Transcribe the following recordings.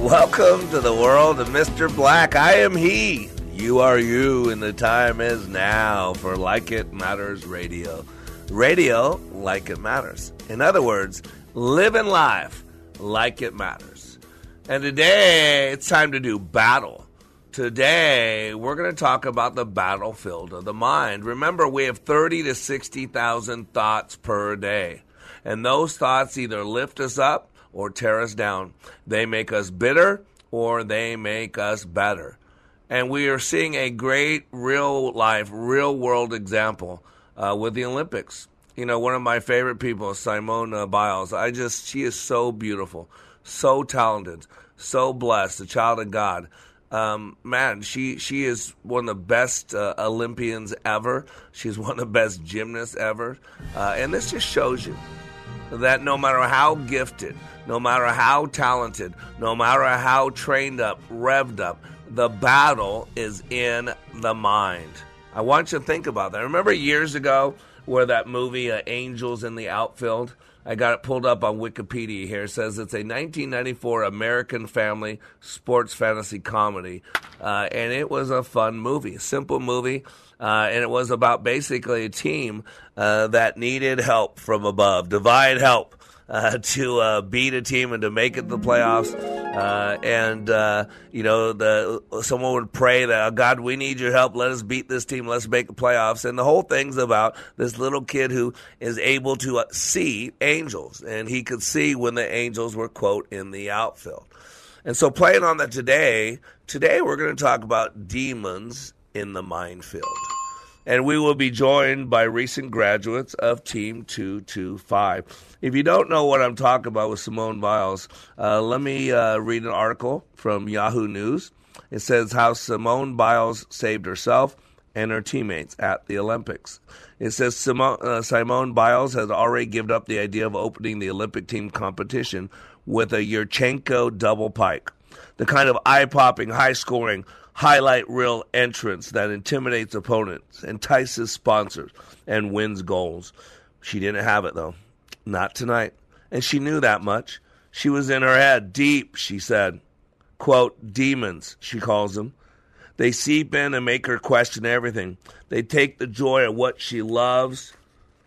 Welcome to the world of Mr. Black. I am he. You are you, and the time is now for Like It Matters Radio. Radio like it matters. In other words, living life like it matters. And today, it's time to do battle. Today, we're going to talk about the battlefield of the mind. Remember, we have 30 to 60,000 thoughts per day. And those thoughts either lift us up or tear us down. They make us bitter or they make us better. And we are seeing a great real life, real world example uh, with the Olympics. You know, one of my favorite people, Simone Biles. I just, she is so beautiful, so talented, so blessed, a child of God. Um, man, she she is one of the best uh, Olympians ever. She's one of the best gymnasts ever, uh, and this just shows you that no matter how gifted, no matter how talented, no matter how trained up, revved up, the battle is in the mind. I want you to think about that. Remember years ago where that movie uh, Angels in the Outfield? I got it pulled up on Wikipedia here. It says it's a 1994 American family sports fantasy comedy, uh, and it was a fun movie, simple movie. Uh, and it was about basically a team uh, that needed help from above, divine help uh, to uh, beat a team and to make it to the playoffs. Uh, and uh, you know, the someone would pray that oh, God, we need your help. Let us beat this team. Let's make the playoffs. And the whole thing's about this little kid who is able to uh, see angels, and he could see when the angels were quote in the outfield. And so, playing on that today, today we're going to talk about demons in the minefield. And we will be joined by recent graduates of Team 225. If you don't know what I'm talking about with Simone Biles, uh, let me uh, read an article from Yahoo News. It says how Simone Biles saved herself and her teammates at the Olympics. It says Simone, uh, Simone Biles has already given up the idea of opening the Olympic team competition with a Yurchenko double pike, the kind of eye popping, high scoring, highlight reel entrance that intimidates opponents, entices sponsors, and wins goals. She didn't have it though. Not tonight. And she knew that much. She was in her head, deep, she said. Quote, demons, she calls them. They seep in and make her question everything. They take the joy of what she loves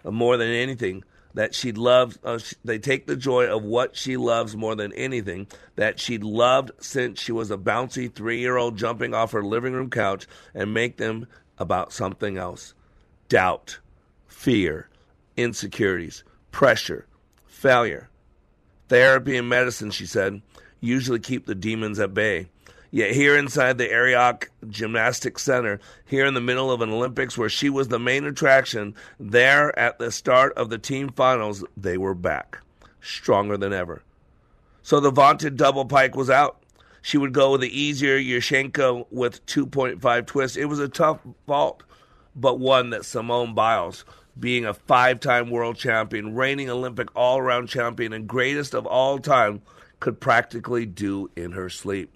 more than anything that she loves. Uh, they take the joy of what she loves more than anything that she loved since she was a bouncy three year old jumping off her living room couch and make them about something else doubt, fear, insecurities, pressure, failure. Therapy and medicine, she said, usually keep the demons at bay. Yet here inside the Ariake Gymnastics Center, here in the middle of an Olympics where she was the main attraction, there at the start of the team finals, they were back, stronger than ever. So the vaunted double pike was out. She would go with the easier Yurchenko with 2.5 twists. It was a tough vault, but one that Simone Biles, being a five time world champion, reigning Olympic all around champion, and greatest of all time, could practically do in her sleep.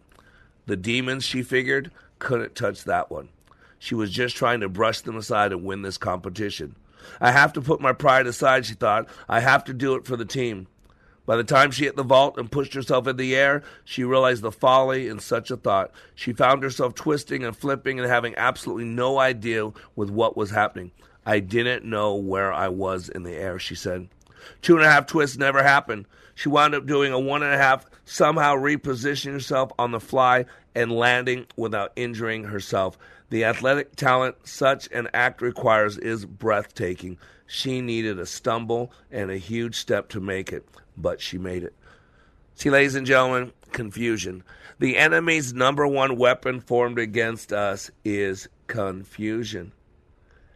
The demons, she figured, couldn't touch that one. She was just trying to brush them aside and win this competition. I have to put my pride aside, she thought. I have to do it for the team. By the time she hit the vault and pushed herself in the air, she realized the folly in such a thought. She found herself twisting and flipping and having absolutely no idea with what was happening. I didn't know where I was in the air, she said. Two and a half twists never happened. She wound up doing a one and a half, somehow repositioning herself on the fly and landing without injuring herself. The athletic talent such an act requires is breathtaking. She needed a stumble and a huge step to make it, but she made it. See, ladies and gentlemen, confusion. The enemy's number one weapon formed against us is confusion.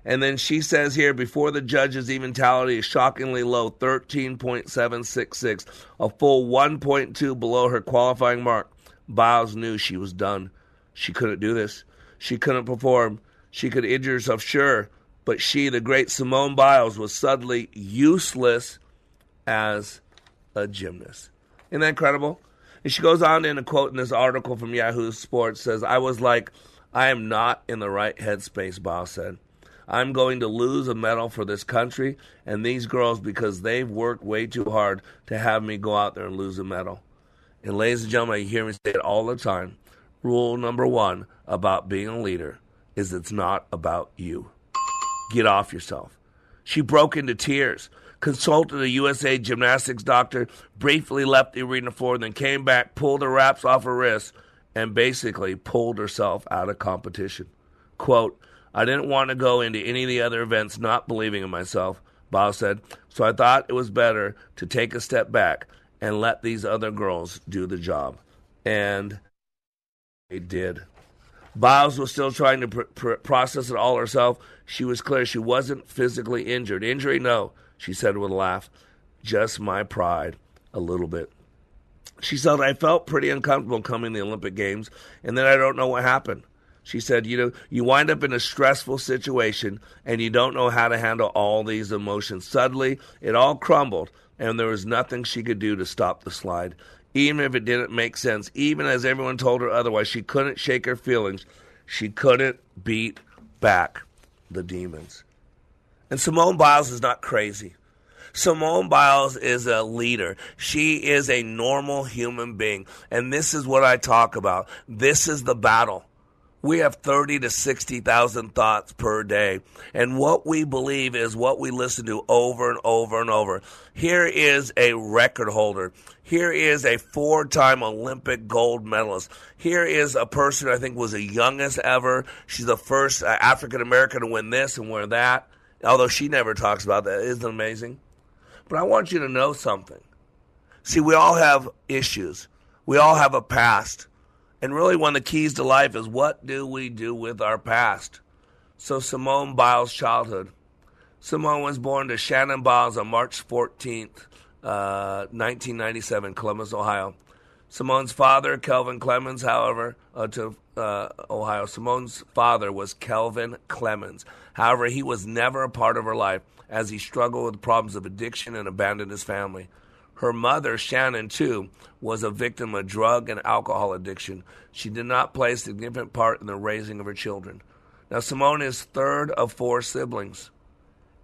And then she says here, before the judge's even tally is shockingly low, 13.766, a full 1.2 below her qualifying mark. Biles knew she was done. She couldn't do this. She couldn't perform. She could injure herself, sure, but she, the great Simone Biles, was suddenly useless as a gymnast. Isn't that incredible? And she goes on in a quote in this article from Yahoo Sports says, I was like, I am not in the right headspace, Biles said. I'm going to lose a medal for this country and these girls because they've worked way too hard to have me go out there and lose a medal. And ladies and gentlemen, you hear me say it all the time. Rule number one about being a leader is it's not about you. Get off yourself. She broke into tears, consulted a USA gymnastics doctor, briefly left the arena floor, then came back, pulled the wraps off her wrists, and basically pulled herself out of competition. Quote, I didn't want to go into any of the other events not believing in myself, Biles said, so I thought it was better to take a step back and let these other girls do the job. And they did. Biles was still trying to pr- pr- process it all herself. She was clear she wasn't physically injured. Injury, no, she said with a laugh. Just my pride, a little bit. She said, I felt pretty uncomfortable coming to the Olympic Games, and then I don't know what happened. She said, You know, you wind up in a stressful situation and you don't know how to handle all these emotions. Suddenly, it all crumbled, and there was nothing she could do to stop the slide. Even if it didn't make sense, even as everyone told her otherwise, she couldn't shake her feelings. She couldn't beat back the demons. And Simone Biles is not crazy. Simone Biles is a leader. She is a normal human being. And this is what I talk about. This is the battle. We have 30 to 60,000 thoughts per day. And what we believe is what we listen to over and over and over. Here is a record holder. Here is a four time Olympic gold medalist. Here is a person I think was the youngest ever. She's the first uh, African American to win this and win that. Although she never talks about that. Isn't amazing? But I want you to know something. See, we all have issues. We all have a past. And really, one of the keys to life is what do we do with our past? So, Simone Biles' childhood. Simone was born to Shannon Biles on March 14th, uh, 1997, Columbus, Ohio. Simone's father, Kelvin Clemons, however, uh, to uh, Ohio. Simone's father was Kelvin Clemons. However, he was never a part of her life as he struggled with problems of addiction and abandoned his family. Her mother, Shannon, too, was a victim of drug and alcohol addiction. She did not play a significant part in the raising of her children. Now, Simone is third of four siblings,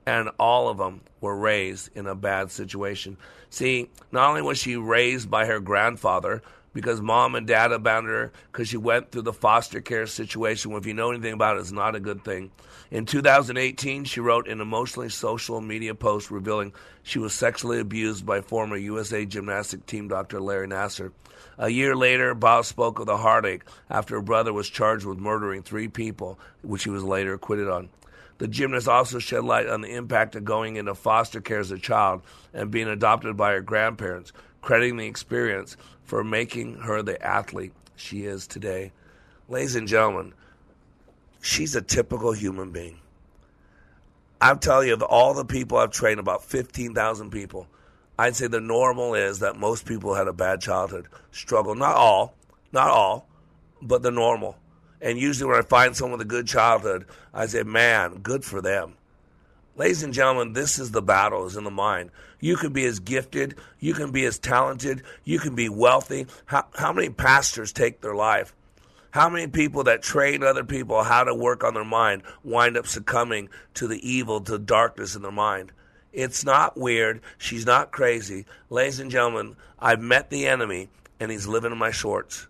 and all of them were raised in a bad situation. See, not only was she raised by her grandfather, because mom and dad abandoned her because she went through the foster care situation. Well, if you know anything about it, it's not a good thing. In 2018, she wrote an emotionally social media post revealing she was sexually abused by former USA gymnastic team doctor Larry Nassar. A year later, Biles spoke of the heartache after her brother was charged with murdering three people, which he was later acquitted on. The gymnast also shed light on the impact of going into foster care as a child and being adopted by her grandparents, crediting the experience for making her the athlete she is today. Ladies and gentlemen, she's a typical human being. I'll tell you, of all the people I've trained, about 15,000 people, I'd say the normal is that most people had a bad childhood, struggle. Not all, not all, but the normal. And usually when I find someone with a good childhood, I say, man, good for them. Ladies and gentlemen, this is the battle is in the mind. You can be as gifted, you can be as talented, you can be wealthy. How, how many pastors take their life? How many people that train other people how to work on their mind wind up succumbing to the evil, to the darkness in their mind? It's not weird. She's not crazy. Ladies and gentlemen, I've met the enemy and he's living in my shorts.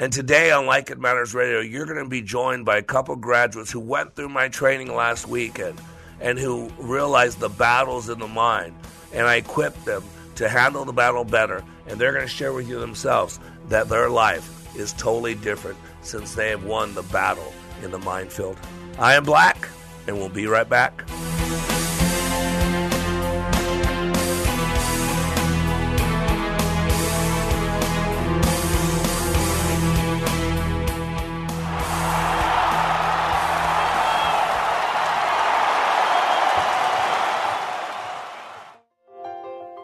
And today on Like It Matters Radio, you're going to be joined by a couple graduates who went through my training last weekend and who realize the battles in the mind. And I equip them to handle the battle better. And they're going to share with you themselves that their life is totally different since they have won the battle in the minefield. I am Black, and we'll be right back.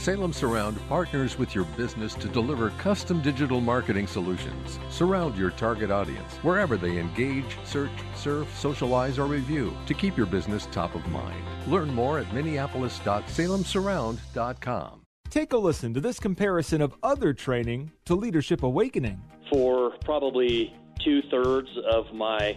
Salem Surround partners with your business to deliver custom digital marketing solutions. Surround your target audience wherever they engage, search, surf, socialize, or review to keep your business top of mind. Learn more at minneapolis.salemsurround.com. Take a listen to this comparison of other training to Leadership Awakening. For probably two thirds of my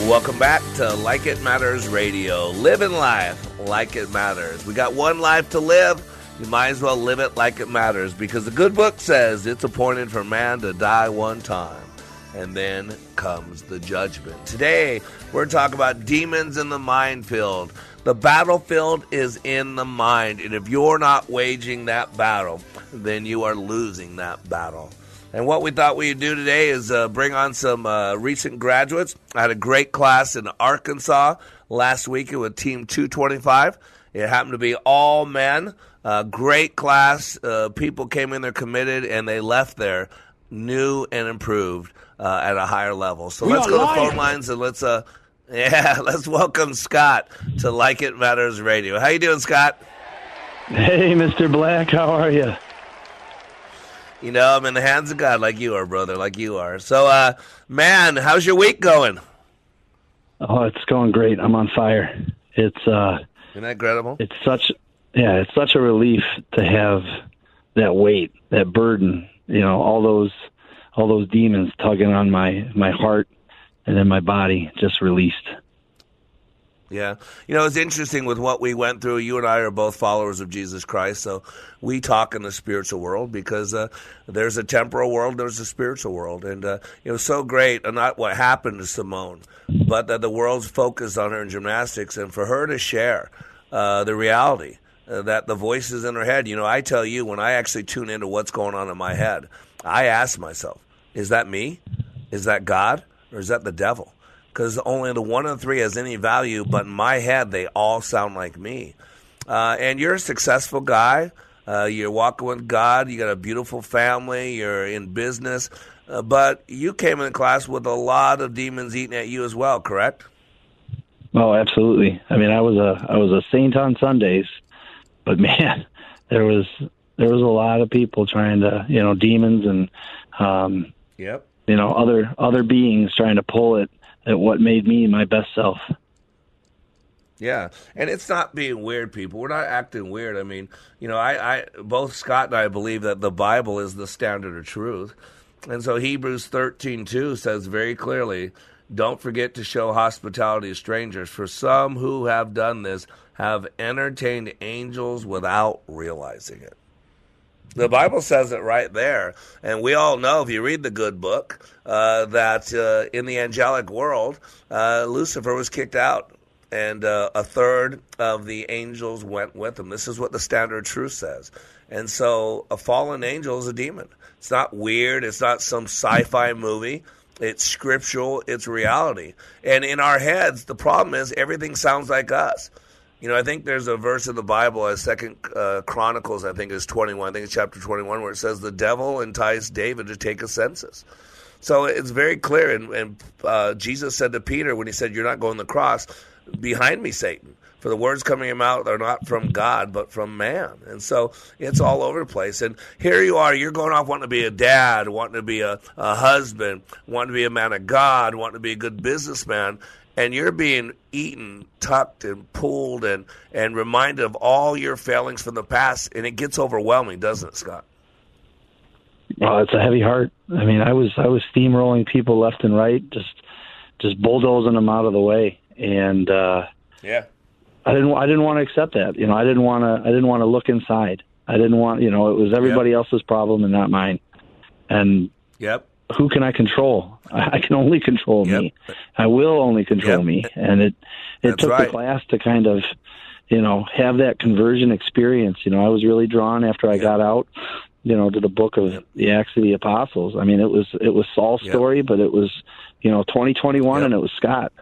Welcome back to Like It Matters Radio. Living life like it matters. We got one life to live. You might as well live it like it matters because the good book says it's appointed for man to die one time. And then comes the judgment. Today, we're talking about demons in the minefield. The battlefield is in the mind. And if you're not waging that battle, then you are losing that battle. And what we thought we'd do today is uh, bring on some uh, recent graduates. I had a great class in Arkansas last week with Team 225. It happened to be all men. Uh, great class. Uh, people came in there committed, and they left there new and improved uh, at a higher level. So We let's are go to the phone lines and let's uh, yeah, let's welcome Scott to Like It Matters Radio. How you doing, Scott? Hey, Mr. Black, how are you? You know, I'm in the hands of God, like you are, brother, like you are. So, uh, man, how's your week going? Oh, it's going great. I'm on fire. It's uh Isn't that incredible? it's such yeah, it's such a relief to have that weight, that burden, you know, all those all those demons tugging on my my heart and then my body just released. Yeah. You know, it's interesting with what we went through. You and I are both followers of Jesus Christ, so we talk in the spiritual world because uh, there's a temporal world, there's a spiritual world. And uh, it was so great, and not what happened to Simone, but that the world's focused on her in gymnastics, and for her to share uh, the reality uh, that the voices in her head, you know, I tell you, when I actually tune into what's going on in my head, I ask myself, is that me? Is that God? Or is that the devil? Because only the one the three has any value, but in my head, they all sound like me. Uh, and you're a successful guy. Uh, you're walking with God. You got a beautiful family. You're in business. Uh, but you came in class with a lot of demons eating at you as well, correct? Oh, absolutely. I mean, I was a I was a saint on Sundays, but man, there was there was a lot of people trying to, you know, demons and um, yep, you know, other other beings trying to pull it at what made me my best self. Yeah, and it's not being weird, people. We're not acting weird. I mean, you know, I, I both Scott and I believe that the Bible is the standard of truth, and so Hebrews thirteen two says very clearly, "Don't forget to show hospitality to strangers, for some who have done this have entertained angels without realizing it." The Bible says it right there. And we all know, if you read the good book, uh, that uh, in the angelic world, uh, Lucifer was kicked out, and uh, a third of the angels went with him. This is what the standard truth says. And so a fallen angel is a demon. It's not weird, it's not some sci fi movie. It's scriptural, it's reality. And in our heads, the problem is everything sounds like us. You know, I think there's a verse in the Bible, as Second uh, Chronicles, I think is 21. I think it's chapter 21, where it says the devil enticed David to take a census. So it's very clear, and, and uh, Jesus said to Peter when he said, "You're not going to the cross, behind me, Satan." For the words coming out are not from God, but from man. And so it's all over the place. And here you are, you're going off wanting to be a dad, wanting to be a, a husband, wanting to be a man of God, wanting to be a good businessman and you're being eaten, tucked, and pulled, and and reminded of all your failings from the past, and it gets overwhelming, doesn't it, Scott? Well, it's a heavy heart. I mean, I was I was steamrolling people left and right, just just bulldozing them out of the way, and uh, yeah, I didn't I didn't want to accept that. You know, I didn't want to I didn't want to look inside. I didn't want you know it was everybody yep. else's problem and not mine. And yep, who can I control? I can only control yep. me. I will only control yep. me. And it it That's took right. the class to kind of, you know, have that conversion experience. You know, I was really drawn after I yep. got out, you know, to the book of the Acts of the Apostles. I mean, it was it was Saul's story, but it was, you know, 2021 and it was Scott.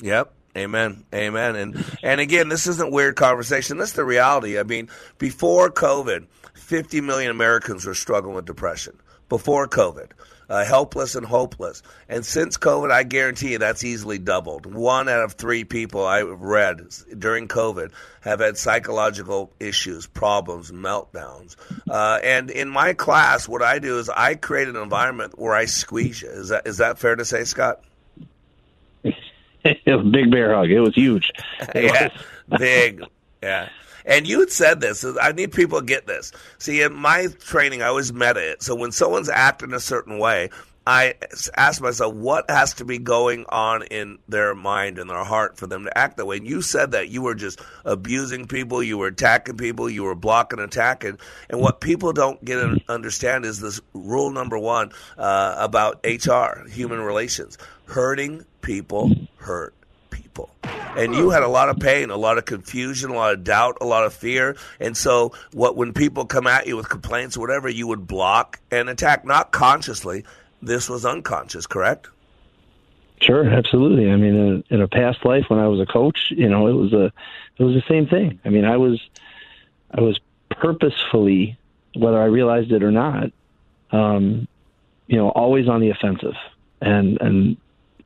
Yep. Amen. Amen. And and again, this isn't weird conversation. This is the reality. I mean, before COVID, 50 million Americans were struggling with depression before COVID. Uh, helpless and hopeless. And since COVID, I guarantee you that's easily doubled. One out of three people I've read during COVID have had psychological issues, problems, meltdowns. Uh, and in my class, what I do is I create an environment where I squeeze you. Is that is that fair to say, Scott? It was a big bear hug. It was huge. It yeah, was. big. Yeah. And you had said this. I need people to get this. See, in my training, I always meta it. So when someone's acting a certain way, I ask myself, what has to be going on in their mind and their heart for them to act that way? And you said that you were just abusing people, you were attacking people, you were blocking, attacking. And what people don't get and understand is this rule number one uh, about HR, human relations. Hurting people hurt people. And you had a lot of pain, a lot of confusion, a lot of doubt, a lot of fear. And so, what when people come at you with complaints or whatever, you would block and attack, not consciously. This was unconscious, correct? Sure, absolutely. I mean, in, in a past life when I was a coach, you know, it was a it was the same thing. I mean, I was I was purposefully, whether I realized it or not, um, you know, always on the offensive, and and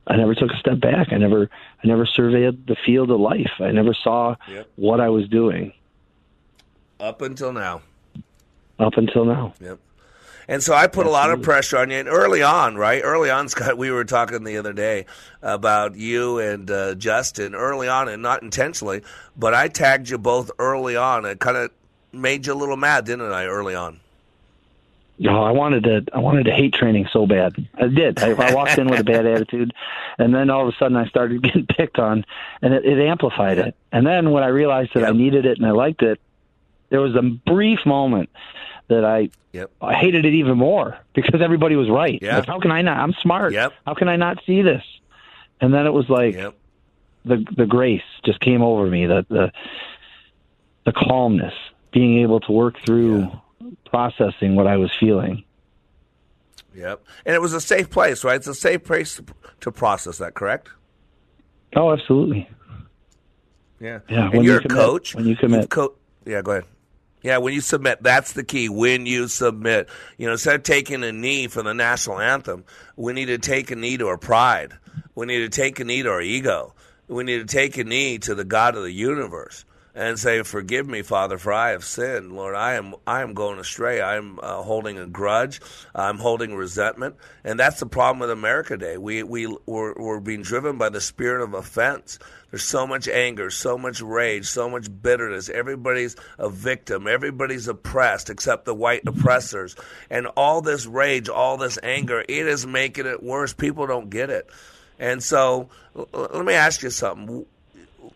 I never took a step back. I never I never surveyed the field of life. I never saw yep. what I was doing. Up until now. Up until now. Yep. And so I put Absolutely. a lot of pressure on you. And early on, right? Early on, Scott, we were talking the other day about you and uh, Justin early on, and not intentionally, but I tagged you both early on. It kind of made you a little mad, didn't I, early on? Oh, I wanted to. I wanted to hate training so bad. I did. I, I walked in with a bad attitude, and then all of a sudden I started getting picked on, and it, it amplified it. And then when I realized that I needed it and I liked it, there was a brief moment that I Yep. I hated it even more because everybody was right. Yeah. Like, how can I not? I'm smart. Yep. How can I not see this? And then it was like the the grace just came over me. The the the calmness, being able to work through processing what I was feeling. Yep. And it was a safe place, right? It's a safe place to, process that, correct? Oh, absolutely. Yeah. Yeah, And when you're you a commit- coach. when you commit. Co- yeah, go ahead. Yeah, when you submit, that's the key. When you submit, you know, instead of taking a knee for the national anthem, we need to take a knee to our pride. We need to take a knee to our ego. We need to take a knee to the God of the universe and say, "Forgive me, Father, for I have sinned. Lord, I am I am going astray. I am uh, holding a grudge. I'm holding resentment." And that's the problem with America Day. We we we're, we're being driven by the spirit of offense. There's so much anger, so much rage, so much bitterness. Everybody's a victim. Everybody's oppressed except the white oppressors. And all this rage, all this anger, it is making it worse. People don't get it. And so, let me ask you something.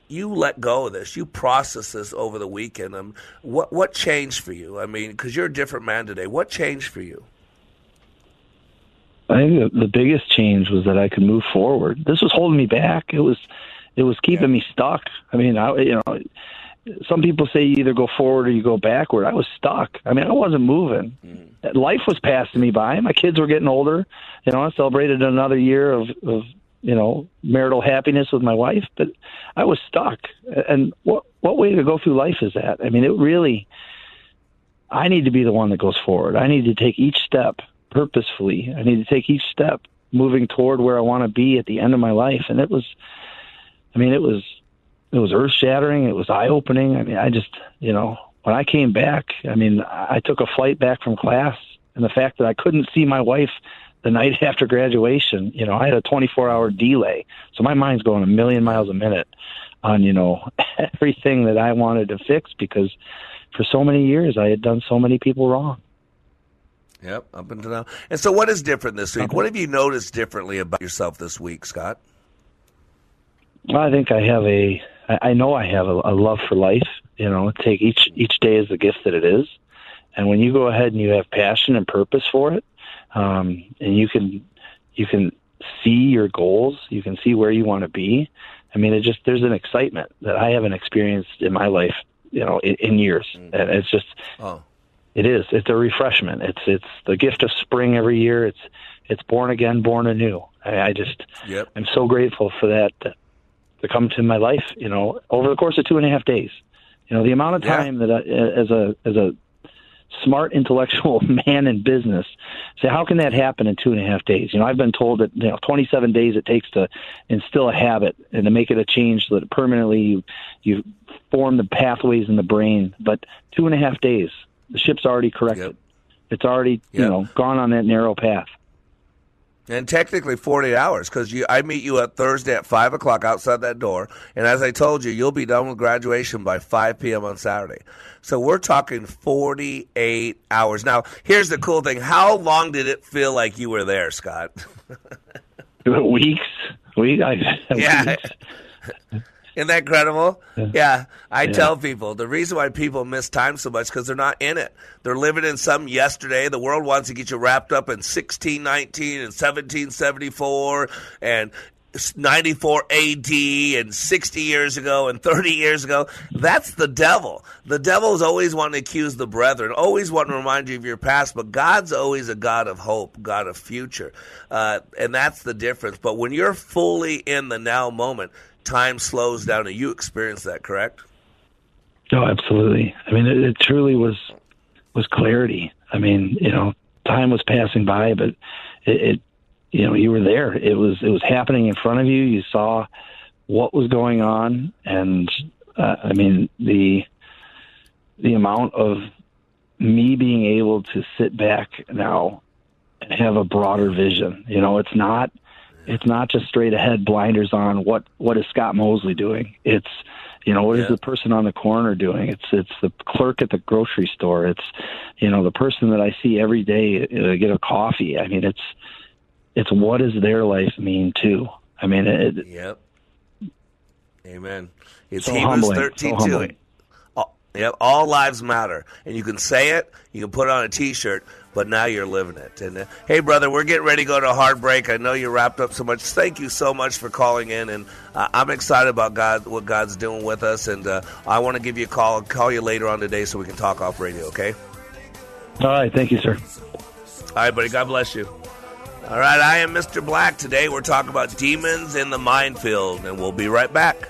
You let go of this. You process this over the weekend. Um, what what changed for you? I mean, because you're a different man today. What changed for you? I think the, biggest change was that I could move forward. This was holding me back. It was, it was keeping me stuck. I mean, I you know, some people say you either go forward or you go backward. I was stuck. I mean, I wasn't moving. Life was passing me by. My kids were getting older. You know, I celebrated another year of, of you know marital happiness with my wife, but I was stuck. And what what way to go through life is that? I mean, it really. I need to be the one that goes forward. I need to take each step purposefully. I need to take each step moving toward where I want to be at the end of my life. And it was, I mean, it was, it was earth shattering. It was eye opening. I mean, I just, you know, when I came back, I mean, I took a flight back from class and the fact that I couldn't see my wife the night after graduation, you know, I had a 24 hour delay. So my mind's going a million miles a minute on, you know, everything that I wanted to fix because for so many years I had done so many people wrong. Yep, up until now. And so, what is different this week? Uh-huh. What have you noticed differently about yourself this week, Scott? Well, I think I have a I know I have a, a love for life. You know, take each each day as the gift that it is, and when you go ahead and you have passion and purpose for it, um, and you can you can see your goals, you can see where you want to be. I mean, it just there's an excitement that I haven't experienced in my life, you know, in, in years, and it's just Oh, it is. It's a refreshment. It's it's the gift of spring every year. It's it's born again, born anew. I, I just Yep. I'm so grateful for that to, to come to my life. You know, over the course of two and a half days. You know, the amount of Yeah. time that I, as a as a smart intellectual man in business. Say how can that happen in two and a half days? You know i've been told that you know 27 days it takes to instill a habit and to make it a change so that permanently you you form the pathways in the brain. But two and a half days the ship's already corrected. It's already you know gone on that narrow path and technically 48 hours because I meet you at Thursday at 5 o'clock outside that door. And as I told you, you'll be done with graduation by 5 p.m. on Saturday. So we're talking 48 hours. Now, here's the cool thing. How long did it feel like you were there, Scott? weeks we I, Yeah. weeks. Isn't that incredible? Yeah. I Yeah. tell people the reason why people miss time so much because they're not in it. They're living in some yesterday. The world wants to get you wrapped up in 1619 and 1774 and 94 AD and 60 years ago and 30 years ago. That's the devil. The devil's always wanting to accuse the brethren, always wanting to remind you of your past, but God's always a God of hope, God of future. Uh, and that's the difference. But when you're fully in the now moment, time slows down and you experience that, correct? Oh, absolutely. I mean, it, it truly was was clarity. I mean, you know, time was passing by, but it, it, you know, you were there. It was it was happening in front of you. You saw what was going on, and uh, I mean the the amount of me being able to sit back now and have a broader vision. You know, it's not it's not just straight ahead blinders on what what is Scott Mosley doing. It's You know, what Yeah. is the person on the corner doing? It's it's the clerk at the grocery store. It's you know the person that I see every day uh, get a coffee. I mean, it's it's what does their life mean too? I mean, it, Yep. Amen. It's So Hebrews humbling, so thirteen two. Humbling. All, yep, all lives matter, and you can say it, you can put it on a T-shirt, but now you're living it. And uh, hey, brother, we're getting ready to go to a hard break. I know you wrapped up so much. Thank you so much for calling in, and uh, I'm excited about God, what God's doing with us, and uh, I want to give you a call. I'll call you later on today so we can talk off radio. Okay? all right. Thank you, sir. All right, buddy. God bless you. All right, I am Mr. Black. Today we're talking about demons in the minefield, and we'll be right back.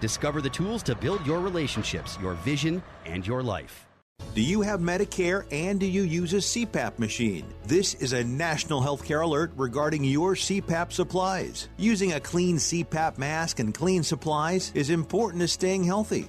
Discover the tools to build your relationships, your vision, and your life. Do you have Medicare and do you use a CPAP machine? This is a national healthcare alert regarding your CPAP supplies. Using a clean CPAP mask and clean supplies is important to staying healthy.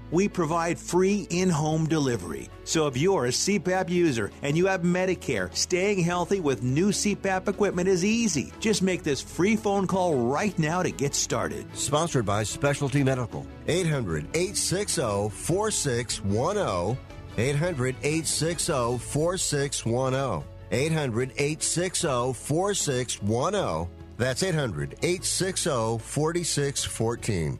We provide free in home delivery. So if you're a CPAP user and you have Medicare, staying healthy with new CPAP equipment is easy. Just make this free phone call right now to get started. Sponsored by Specialty Medical. 800 860 4610. 800 860 4610. 800 860 4610. That's 800 860 4614.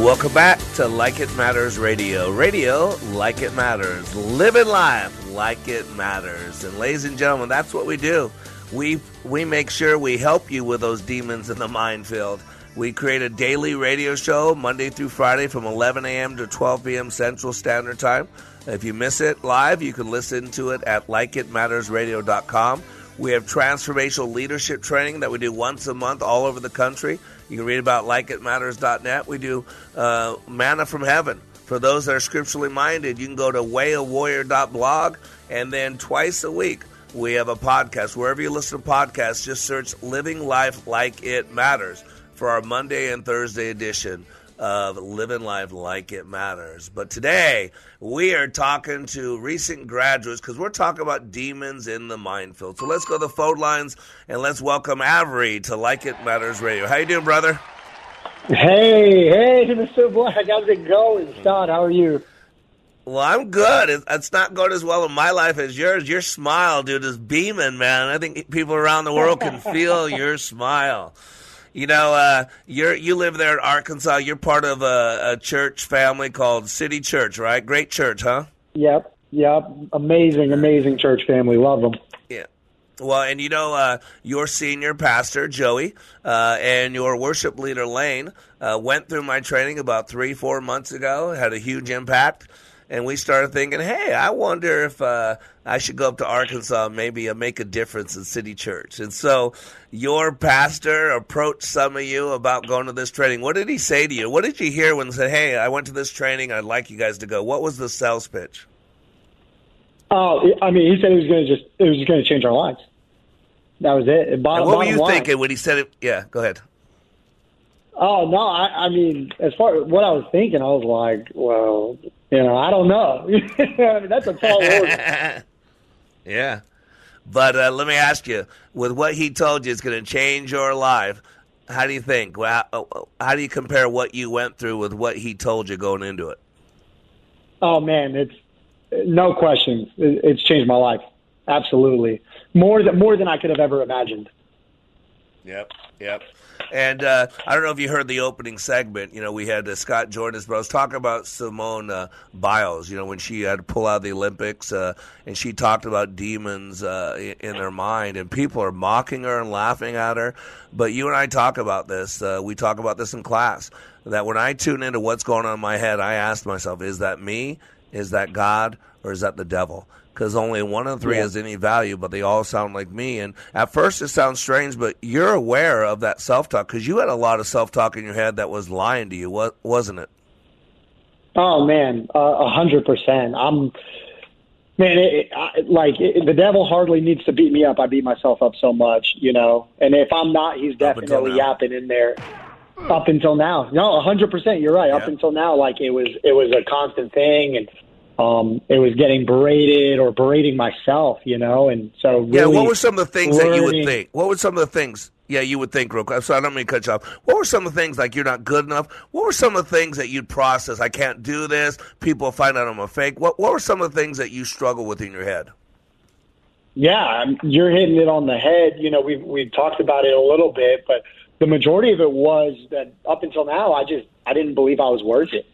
Welcome back to Like It Matters Radio. Radio, like it matters. Living life like it matters. And ladies and gentlemen, that's what we do. We we make sure we help you with those demons in the minefield. We create a daily radio show Monday through Friday from 11 a.m. to 12 p.m. Central Standard Time. If you miss it live, you can listen to it at likeitmattersradio.com. We have transformational leadership training that we do once a month all over the country. You can read about likeitmatters.net. We do uh, manna from heaven. For those that are scripturally minded, you can go to wayofwarrior.blog, and then twice a week we have a podcast. Wherever you listen to podcasts, just search Living Life Like It Matters for our Monday and Thursday edition of Living Life Like It Matters. But today, we are talking to recent graduates because we're talking about demons in the minefield. So let's go to the phone lines and let's welcome Avery to Like It Matters Radio. How you doing, brother? Hey, hey, Mr. Black, how's it going? Scott, how are you? Well, I'm good. It's, it's not going as well in my life as yours. Your smile, dude, is beaming, man. I think people around the world can feel your smile. You know, uh, you're you live there in Arkansas. You're part of a, a church family called City Church, right? Great church, huh? Yep, yep. Amazing, amazing church family. Love them. Yeah. Well, and you know, uh, your senior pastor, Joey, uh, and your worship leader, Lane, uh, went through my training about three, four months ago, had a huge impact. And we started thinking, hey, I wonder if uh, I should go up to Arkansas and maybe uh, make a difference in City Church. And so your pastor approached some of you about going to this training. What did he say to you? What did you hear when he said, hey, I went to this training, I'd like you guys to go? What was the sales pitch? Oh, I mean, he said it was going to just it was just going to change our lives. That was it. Bottom, and what were you line. thinking when he said it? Yeah, go ahead. Oh no, I, I mean, as far as what I was thinking, I was like, well, you know, I don't know. I mean, that's a tall order. yeah, but uh, let me ask you: with what he told you, it's going to change your life. How do you think? How, how do you compare what you went through with what he told you going into it? Oh man, it's no questions. It, it's changed my life. Absolutely, more than more than I could have ever imagined. Yep, yep. And uh, I don't know if you heard the opening segment. You know, we had uh, Scott Jordan, but I was talking about Simone uh, Biles. You know, when she had to pull out of the Olympics, uh, and she talked about demons uh, in her mind, and people are mocking her and laughing at her. But you and I talk about this. Uh, we talk about this in class. That when I tune into what's going on in my head, I ask myself, is that me? Is that God? Or is that the devil? Because only one of three Yeah. has any value, but they all sound like me. And at first, it sounds strange, but you're aware of that self talk because you had a lot of self talk in your head that was lying to you, wa- wasn't it? Oh man, uh, a hundred percent. I'm man, it, I, like it, the devil hardly needs to beat me up. I beat myself up so much, you know. And if I'm not, he's definitely yapping in there. Up until now, no, a hundred percent. You're right. Up until now, like it was, it was a constant thing, and um, it was getting berated or berating myself, you know. And so, really yeah, what were some of the things that you would think? What were some of the things? Yeah, you would think real quick. So I don't mean to cut you off. What were some of the things like you're not good enough? What were some of the things that you'd process? I can't do this. People find out I'm a fake. What What were some of the things that you struggle with in your head? Yeah, you're hitting it on the head. You know, we've we've talked about it a little bit, but the majority of it was that up until now, I just I didn't believe I was worth it.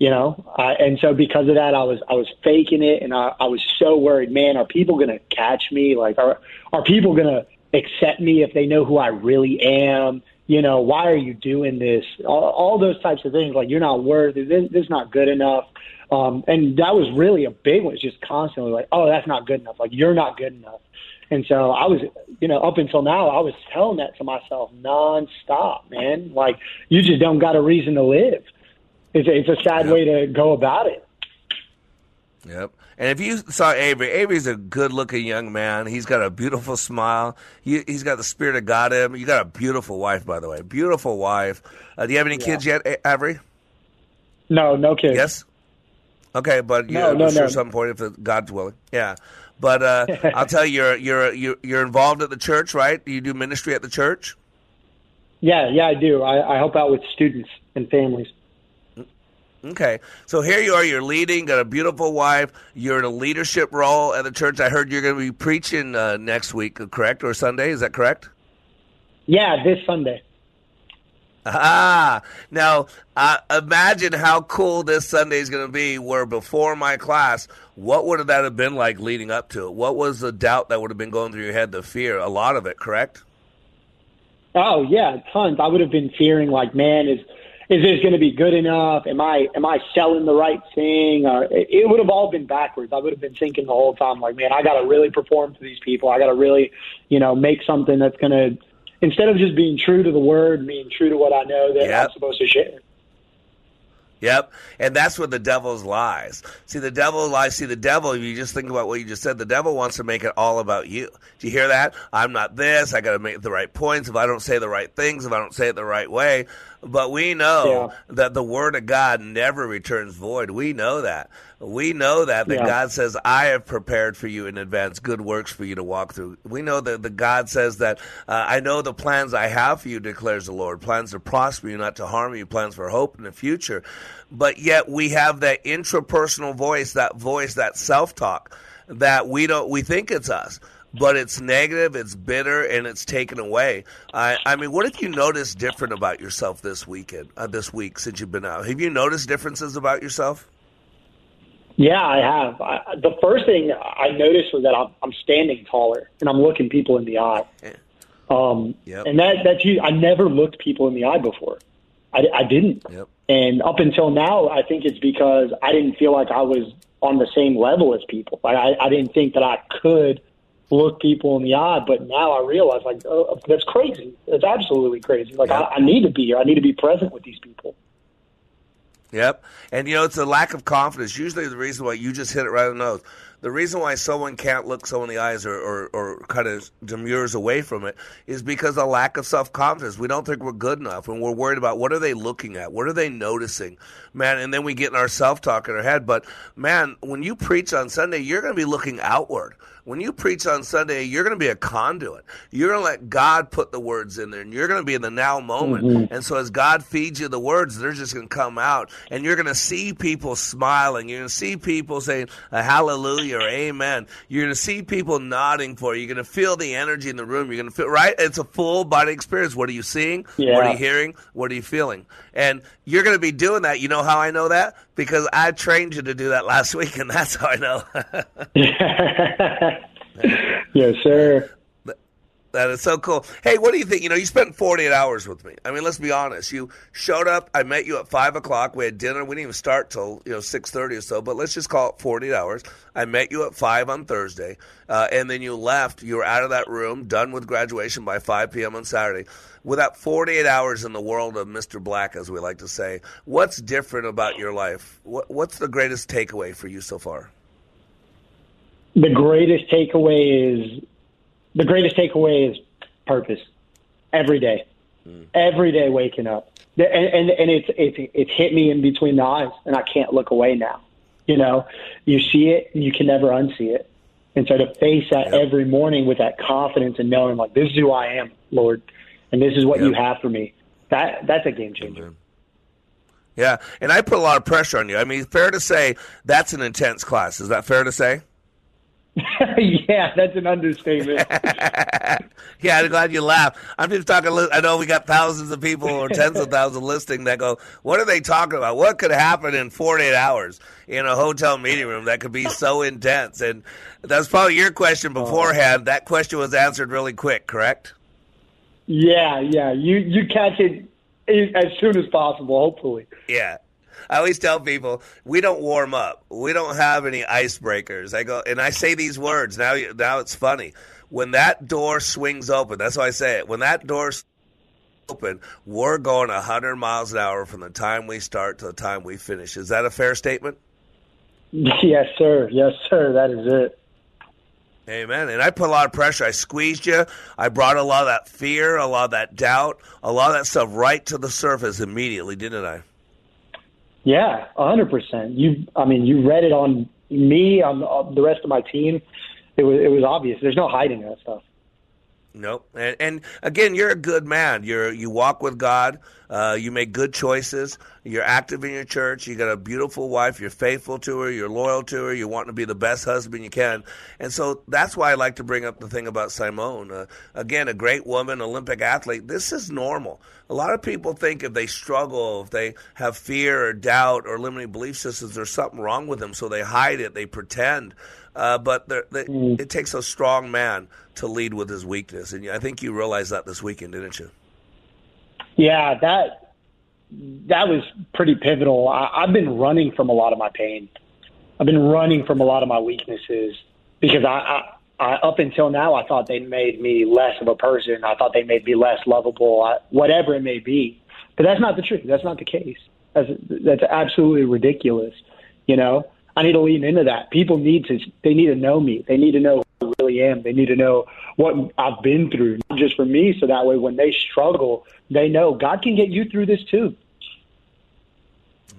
You know, I, and so because of that, I was I was faking it, and I, I was so worried. Man, are people to catch me? Like, are are people to accept me if they know who I really am? You know, why are you doing this? All, all those types of things. Like, you're not worthy. This, this is not good enough. Um, and that was really a big one. It's just constantly like, oh, that's not good enough. Like, you're not good enough. And so I was, you know, up until now, I was telling that to myself nonstop, man. Like, you just don't got a reason to live. It's a, it's a sad way to go about it. Yep. And if you saw Avery, Avery's a good-looking young man. He's got a beautiful smile. He, he's got the spirit of God in him. You got a beautiful wife, by the way. Beautiful wife. Uh, do you have any kids yet, Avery? No, no kids. Yes. Okay, but No, you're no, sure no. at some point if God's willing. Yeah. But uh, I'll tell you, you're you're you're you're involved at the church, right? Do you do ministry at the church. Yeah, yeah, I do. I, I help out with students and families. Okay, so here you are. You're leading, got a beautiful wife. You're in a leadership role at the church. I heard you're going to be preaching uh, next week, correct, or Sunday? Is that correct? Yeah, this Sunday. Ah, now uh, imagine how cool this Sunday is going to be. Where before my class, what would that have been like leading up to it? What was the doubt that would have been going through your head? The fear, a lot of it, correct? Oh yeah, tons. I would have been fearing like, man, is is this going to be good enough? Am I am I selling the right thing? Or it, it would have all been backwards. I would have been thinking the whole time like, man, I got to really perform to these people. I got to really, you know, make something that's going to instead of just being true to the word, being true to what I know that I'm supposed to share. Yep. And that's where the devil's lies. See, the devil lies. See, the devil, if you just think about what you just said, the devil wants to make it all about you. Do you hear that? I'm not this. I got to make the right points. If I don't say the right things, if I don't say it the right way. But we know that the word of God never returns void. We know that. We know that that Yeah. God says, "I have prepared for you in advance good works for you to walk through." We know that the God says that uh, I know the plans I have for you, declares the Lord, plans to prosper you, not to harm you, plans for hope in the future. But yet we have that intrapersonal voice, that voice, that self-talk that we don't. We think it's us but it's negative, it's bitter, and it's taken away. I, I mean, what have you noticed different about yourself this weekend, uh, this week since you've been out? Have you noticed differences about yourself? Yeah, I have. I, the first thing I noticed was that I'm, I'm standing taller and I'm looking people in the eye. Um, Yep. And that that's u- I never looked people in the eye before. I, I didn't. Yep. And up until now, I think it's because I didn't feel like I was on the same level as people. Like I, I didn't think that I could look people in the eye. But now I realize, like, oh, that's crazy. That's absolutely crazy. Like I, I need to be here. I need to be present with these people. Yep. And you know, it's a lack of confidence. Usually the reason why you just hit it right on the nose. The reason why someone can't look someone in the eyes or, or, or kind of demurs away from it is because of a lack of self confidence. We don't think we're good enough and we're worried about what are they looking at? What are they noticing? Man, and then we get in our self talk in our head. But man, when you preach on Sunday, you're going to be looking outward. When you preach on Sunday, you're going to be a conduit. You're going to let God put the words in there, and you're going to be in the now moment. Mhm. And so, as God feeds you the words, they're just going to come out, and you're going to see people smiling. You're going to see people saying a hallelujah or amen. You're going to see people nodding for you. You're going to feel the energy in the room. You're going to feel right. It's a full body experience. What are you seeing? What are you hearing? What are you feeling? And you're going to be doing that. You know how I know that? Because I trained you to do that last week, and that's how I know. yes, sir. That is so cool. Hey, what do you think? You know, you spent 48 hours with me. I mean, let's be honest. You showed up. I met you at five o'clock. We had dinner. We didn't even start till you know 6:30 or so. But let's just call it 48 hours. I met you at five on Thursday, uh, and then you left. You were out of that room, done with graduation by 5 p.m. on Saturday. With that 48 hours in the world of Mr. Black, as we like to say, what's different about your life? What, what's the greatest takeaway for you so far? the greatest takeaway is the greatest takeaway is purpose. Every day. Hmm. Every day waking up. And and, and it's, it's it's hit me in between the eyes and i can't look away now. You know you see it and you can never unsee it. And so to face that every morning with that confidence and knowing like this is who i am lord and this is what you have for me that that's a game changer. Yeah, and I put a lot of pressure on you. I mean, fair to say that's an intense class. Is that fair to say? yeah that's an understatement Yeah, I'm glad you laugh. I'm just talking. I know we got thousands of people or tens of thousands listening that go, "What are they talking about? What could happen in 48 hours in a hotel meeting room that could be so intense?" And that's probably your question oh. beforehand. That question was answered really quick, correct? yeah yeah you you catch it as soon as possible hopefully Yeah. I always tell people we don't warm up. We don't have any icebreakers. I go and I say these words now. Now it's funny when that door swings open. That's why I say it. When that door open, we're going hundred miles an hour from the time we start to the time we finish. Is that a fair statement? yes sir yes sir that is it Amen. And I put a lot of pressure. I squeezed you. I brought a lot of that fear, a lot of that doubt, a lot of that stuff right to the surface immediately, didn't I? Yeah, a hundred percent. You, I mean, you read it on me, on on the rest of my team. It was, it was obvious. There's no hiding that stuff. Nope. And, and again, you're a good man. You're you walk with God. Uh, you make good choices. You're active in your church. You got a beautiful wife. You're faithful to her. You're loyal to her. You want to be the best husband you can. And so that's why I like to bring up the thing about Simone. Uh, again, a great woman, Olympic athlete. This is normal. A lot of people think if they struggle, if they have fear or doubt or limiting belief systems, there's something wrong with them. So they hide it. They pretend. Uh, but they're- they, it takes a strong man to lead with his weakness, and I think you realized that this weekend, didn't you? Yeah, that that was pretty pivotal. I, I've been running from a lot of my pain. I've been running from a lot of my weaknesses because I, I, I up until now I thought they made me less of a person. I thought they made me less lovable, I, whatever it may be. But that's not the truth. That's not the case. That's that's absolutely ridiculous. You know, I need to lean into that. People need to they need to know me. They need to know who I really am. They need to know what I've been through, not just for me, so that way when they struggle, they know God can get you through this too.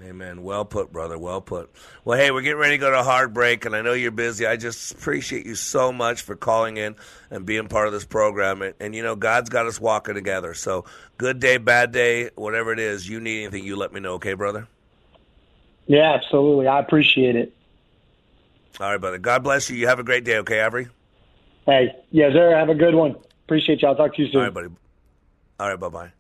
Amen. Well put, brother. Well put. Well, hey, we're getting ready to go to hard break, and I know you're busy. I just appreciate you so much for calling in and being part of this program. And, and, you know, God's got us walking together. So, good day, bad day, whatever it is, you need anything, you let me know, okay, brother? Yeah, absolutely. I appreciate it. All right, brother. God bless you. You have a great day, okay, Avery? Hey, yes, sir. Have a good one. Appreciate you. I'll talk to you soon. All right, buddy. All right, bye bye.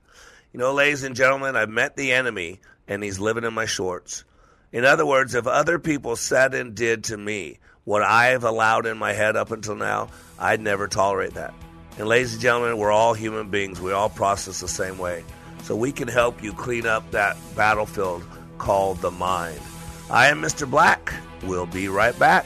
You know, ladies and gentlemen, I've met the enemy and he's living in my shorts. In other words, if other people said and did to me what I have allowed in my head up until now, I'd never tolerate that. And ladies and gentlemen, we're all human beings. We all process the same way. So we can help you clean up that battlefield called the mind. I am Mr. Black. We'll be right back.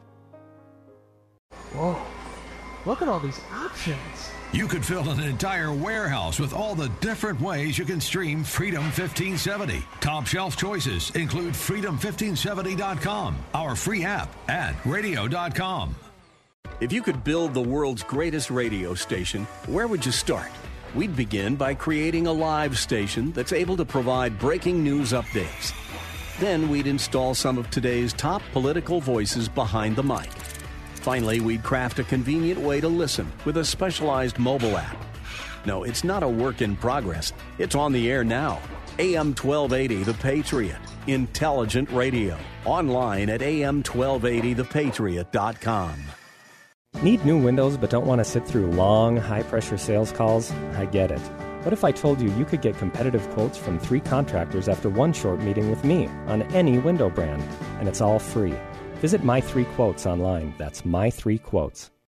Whoa, look at all these options. You could fill an entire warehouse with all the different ways you can stream Freedom 1570. Top shelf choices include freedom1570.com, our free app, and radio.com. If you could build the world's greatest radio station, where would you start? We'd begin by creating a live station that's able to provide breaking news updates. Then we'd install some of today's top political voices behind the mic. Finally, we'd craft a convenient way to listen with a specialized mobile app. No, it's not a work in progress. It's on the air now. AM 1280 The Patriot. Intelligent radio. Online at am1280thepatriot.com. Need new windows but don't want to sit through long, high pressure sales calls? I get it. What if I told you you could get competitive quotes from three contractors after one short meeting with me on any window brand? And it's all free. Visit My Three Quotes online. That's My Three Quotes.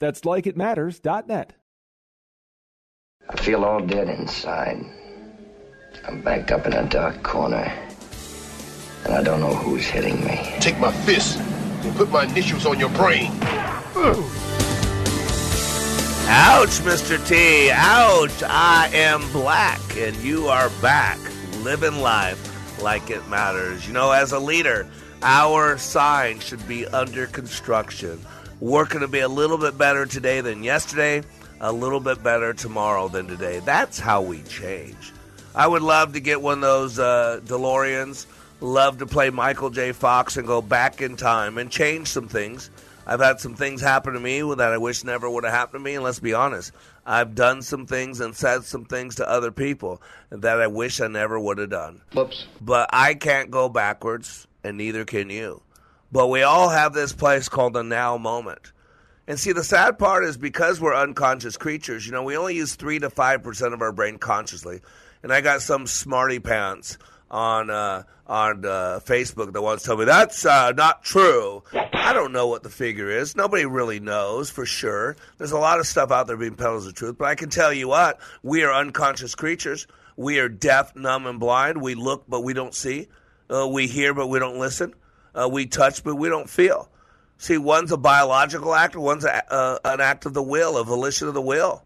That's likeitmatters.net. I feel all dead inside. I'm backed up in a dark corner. And I don't know who's hitting me. Take my fist and put my initials on your brain. Ouch, Mr. T. Ouch. I am black, and you are back, living life like it matters. You know, as a leader, our sign should be under construction. We're going to be a little bit better today than yesterday, a little bit better tomorrow than today. That's how we change. I would love to get one of those uh, DeLoreans love to play Michael J. Fox and go back in time and change some things. I've had some things happen to me that I wish never would have happened to me, and let's be honest, I've done some things and said some things to other people that I wish I never would have done. Whoops. But I can't go backwards, and neither can you. But we all have this place called the now moment. And see, the sad part is because we're unconscious creatures, you know, we only use 3 to 5% of our brain consciously. And I got some smarty pants on uh, on uh, Facebook that wants to tell me that's uh, not true. I don't know what the figure is. Nobody really knows for sure. There's a lot of stuff out there being peddled as the truth, but I can tell you what: we are unconscious creatures. We are deaf, numb, and blind. We look, but we don't see. Uh, we hear, but we don't listen. Uh, we touch, but we don't feel. See, one's a biological act, one's a, uh, an act of the will, a volition of the will.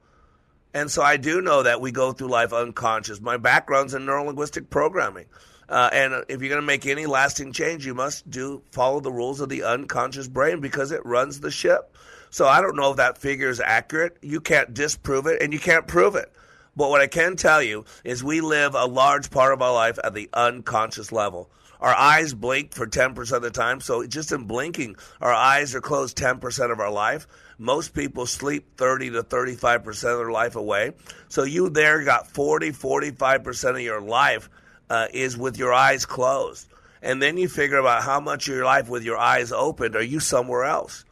And so I do know that we go through life unconscious. My background's in neurolinguistic programming. Uh, and if you're going to make any lasting change, you must do follow the rules of the unconscious brain because it runs the ship. So I don't know if that figure is accurate. You can't disprove it, and you can't prove it. But what I can tell you is we live a large part of our life at the unconscious level. Our eyes blink for 10% of the time. So just in blinking, our eyes are closed 10% of our life. Most people sleep 30 to 35% of their life away. So you there got 40, 45% of your life uh, is with your eyes closed. And then you figure about how much of your life with your eyes opened are you somewhere else?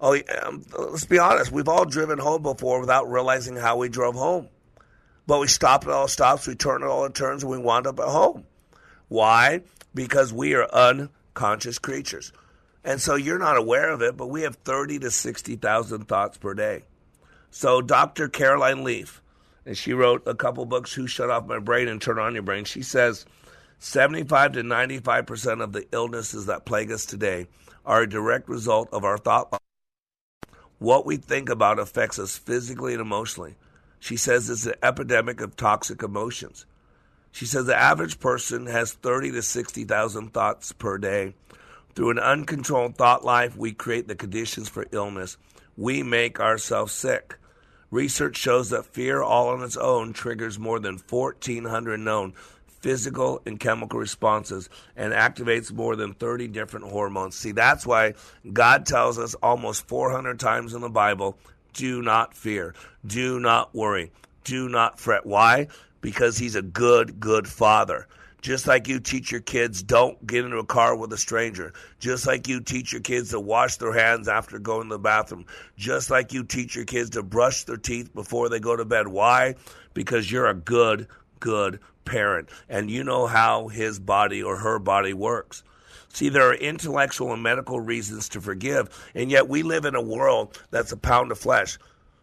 Oh, um, let's be honest. We've all driven home before without realizing how we drove home. But we stopped at all stops, we turned at all turns, and we wound up at home. Why? Because we are unconscious creatures. And so you're not aware of it, but we have 30 to 60,000 thoughts per day. So Dr. Caroline Leaf, and she wrote a couple books, Who Shut Off My Brain and Turn On Your Brain. She says 75 to 95% of the illnesses that plague us today are a direct result of our thought. What we think about affects us physically and emotionally. She says it's an epidemic of toxic emotions. She says the average person has 30 to 60,000 thoughts per day. Through an uncontrolled thought life, we create the conditions for illness. We make ourselves sick. Research shows that fear all on its own triggers more than 1,400 known physical and chemical responses and activates more than 30 different hormones. See, that's why God tells us almost 400 times in the Bible do not fear, do not worry, do not fret. Why? Because he's a good, good father. Just like you teach your kids, don't get into a car with a stranger. Just like you teach your kids to wash their hands after going to the bathroom. Just like you teach your kids to brush their teeth before they go to bed. Why? Because you're a good, good parent and you know how his body or her body works. See, there are intellectual and medical reasons to forgive, and yet we live in a world that's a pound of flesh.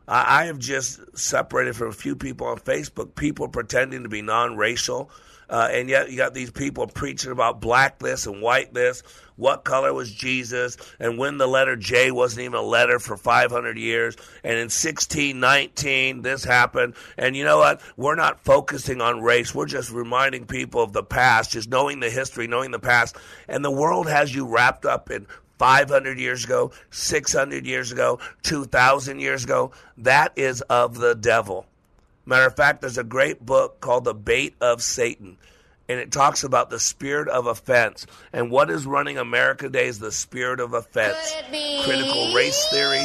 I, have just separated from a few people on Facebook, people pretending to be non racial. Uh, and yet you got these people preaching about black this and white this. What color was Jesus? And when the letter J wasn't even a letter for 500 years. And in 1619, this happened. And you know what? We're not focusing on race. We're just reminding people of the past, just knowing the history, knowing the past. And the world has you wrapped up in 500 years ago, 600 years ago, 2,000 years ago. That is of the devil. Matter of fact, there's a great book called The Bait of Satan, and it talks about the spirit of offense. And what is running America today is the spirit of offense. Critical race theory.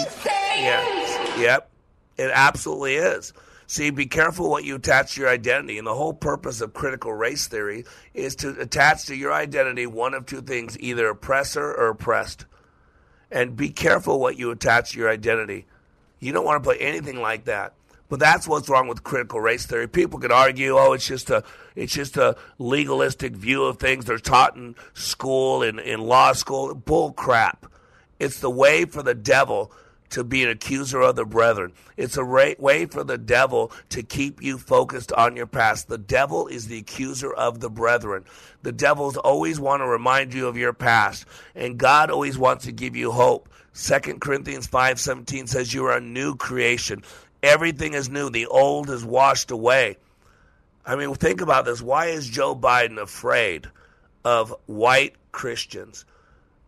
Yeah. Yep. It absolutely is. See, be careful what you attach to your identity. And the whole purpose of critical race theory is to attach to your identity one of two things either oppressor or oppressed. And be careful what you attach to your identity. You don't want to put anything like that. But that's what's wrong with critical race theory. People could argue, oh, it's just a it's just a legalistic view of things they're taught in school in, in law school. Bull crap. It's the way for the devil to be an accuser of the brethren. It's a way for the devil to keep you focused on your past. The devil is the accuser of the brethren. The devils always want to remind you of your past, and God always wants to give you hope. 2 Corinthians 5:17 says you are a new creation. Everything is new. The old is washed away. I mean, think about this. Why is Joe Biden afraid of white Christians?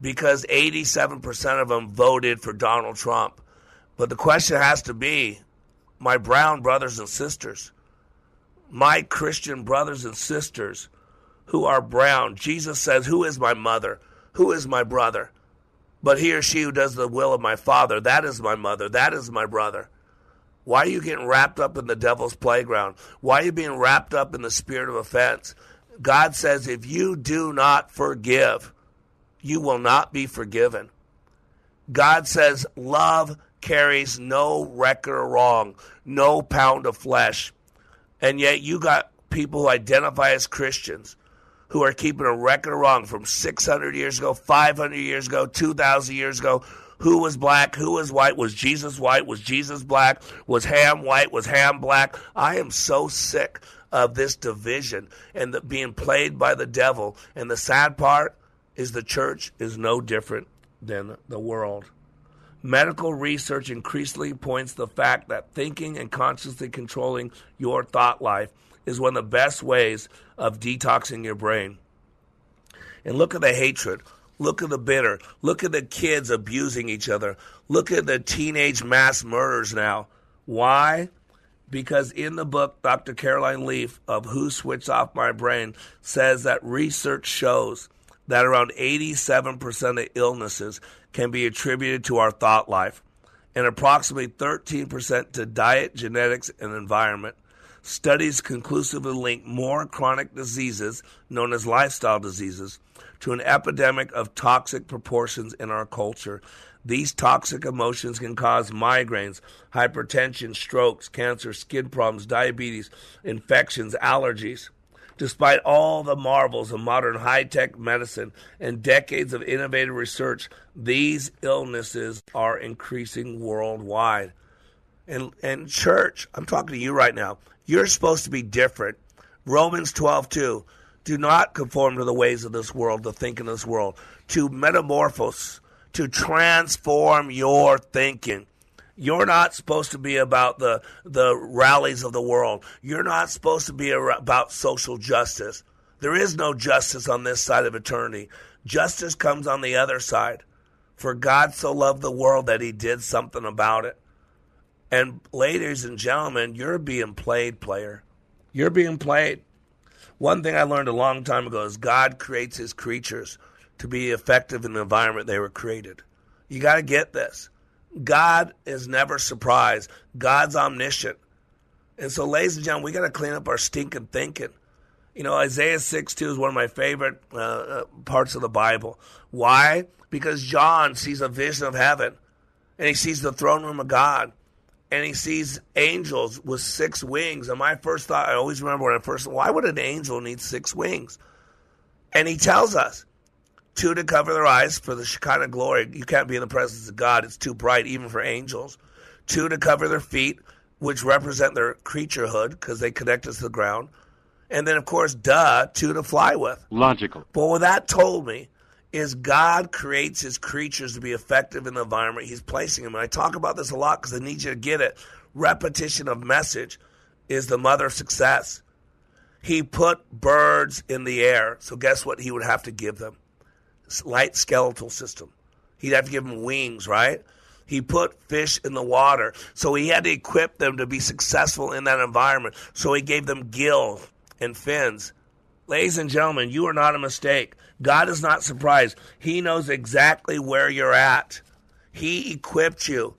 Because 87% of them voted for Donald Trump. But the question has to be my brown brothers and sisters, my Christian brothers and sisters who are brown. Jesus says, Who is my mother? Who is my brother? But he or she who does the will of my Father, that is my mother, that is my brother. Why are you getting wrapped up in the devil's playground? Why are you being wrapped up in the spirit of offense? God says, if you do not forgive, you will not be forgiven. God says, love carries no record of wrong, no pound of flesh. And yet you got people who identify as Christians who are keeping a record of wrong from 600 years ago, 500 years ago, 2,000 years ago. Who was black? Who was white? Was Jesus white? Was Jesus black? Was Ham white? Was Ham black? I am so sick of this division and the, being played by the devil. And the sad part is the church is no different than the world. Medical research increasingly points the fact that thinking and consciously controlling your thought life is one of the best ways of detoxing your brain. And look at the hatred. Look at the bitter. Look at the kids abusing each other. Look at the teenage mass murders now. Why? Because in the book, Dr. Caroline Leaf of Who Switched Off My Brain says that research shows that around 87% of illnesses can be attributed to our thought life, and approximately 13% to diet, genetics, and environment. Studies conclusively link more chronic diseases, known as lifestyle diseases, to an epidemic of toxic proportions in our culture. These toxic emotions can cause migraines, hypertension, strokes, cancer, skin problems, diabetes, infections, allergies. Despite all the marvels of modern high tech medicine and decades of innovative research, these illnesses are increasing worldwide. And, and church, I'm talking to you right now. You're supposed to be different. Romans 12, 2. Do not conform to the ways of this world, the thinking of this world. To metamorphose, to transform your thinking. You're not supposed to be about the the rallies of the world. You're not supposed to be about social justice. There is no justice on this side of eternity. Justice comes on the other side. For God so loved the world that he did something about it. And ladies and gentlemen, you're being played, player. You're being played. One thing I learned a long time ago is God creates his creatures to be effective in the environment they were created. You got to get this. God is never surprised. God's omniscient. And so, ladies and gentlemen, we got to clean up our stinking thinking. You know, Isaiah 6 2 is one of my favorite uh, uh, parts of the Bible. Why? Because John sees a vision of heaven and he sees the throne room of God and he sees angels with six wings. And my first thought, I always remember when I first, why would an angel need six wings? And he tells us Two to cover their eyes for the Shekinah glory. You can't be in the presence of God. It's too bright, even for angels. Two to cover their feet, which represent their creaturehood because they connect us to the ground. And then, of course, duh, two to fly with. Logical. But what that told me is God creates his creatures to be effective in the environment he's placing them. And I talk about this a lot because I need you to get it. Repetition of message is the mother of success. He put birds in the air. So guess what he would have to give them? Light skeletal system. He'd have to give them wings, right? He put fish in the water. So he had to equip them to be successful in that environment. So he gave them gills and fins. Ladies and gentlemen, you are not a mistake. God is not surprised. He knows exactly where you're at. He equipped you.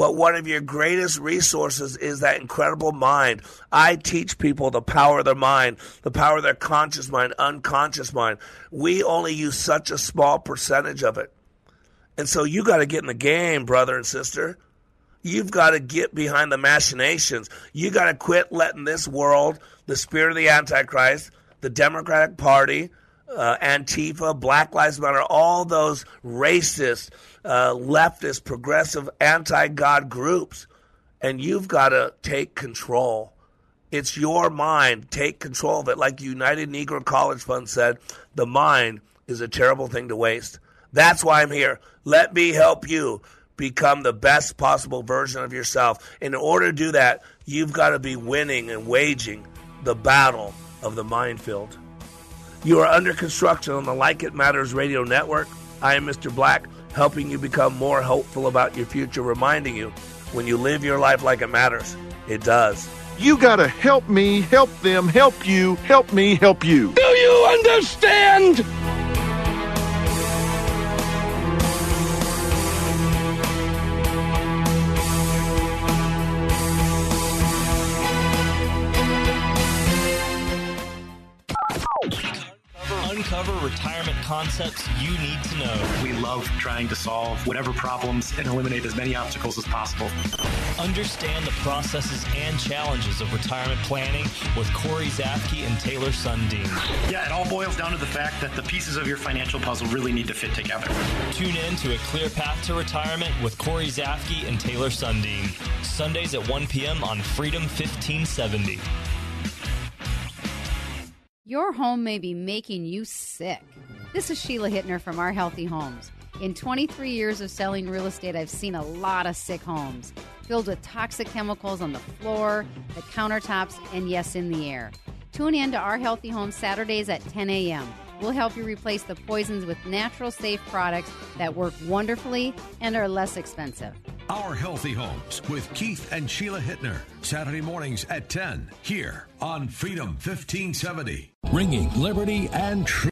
But one of your greatest resources is that incredible mind. I teach people the power of their mind, the power of their conscious mind, unconscious mind. We only use such a small percentage of it. And so you got to get in the game, brother and sister. You've got to get behind the machinations. You got to quit letting this world, the spirit of the Antichrist, the Democratic Party, uh, Antifa, Black Lives Matter, all those racist, uh, leftist, progressive, anti God groups. And you've got to take control. It's your mind. Take control of it. Like United Negro College Fund said, the mind is a terrible thing to waste. That's why I'm here. Let me help you become the best possible version of yourself. In order to do that, you've got to be winning and waging the battle of the minefield. You are under construction on the Like It Matters radio network. I am Mr. Black, helping you become more hopeful about your future, reminding you when you live your life like it matters, it does. You gotta help me, help them, help you, help me, help you. Do you understand? Concepts you need to know. We love trying to solve whatever problems and eliminate as many obstacles as possible. Understand the processes and challenges of retirement planning with Corey Zafke and Taylor Sundin. Yeah, it all boils down to the fact that the pieces of your financial puzzle really need to fit together. Tune in to A Clear Path to Retirement with Corey Zafke and Taylor Sundin. Sundays at 1 p.m. on Freedom 1570. Your home may be making you sick. This is Sheila Hittner from Our Healthy Homes. In 23 years of selling real estate, I've seen a lot of sick homes filled with toxic chemicals on the floor, the countertops, and yes, in the air. Tune in to Our Healthy Homes Saturdays at 10 a.m. We'll help you replace the poisons with natural, safe products that work wonderfully and are less expensive. Our Healthy Homes with Keith and Sheila Hittner. Saturday mornings at 10 here on Freedom 1570. Ringing liberty and truth.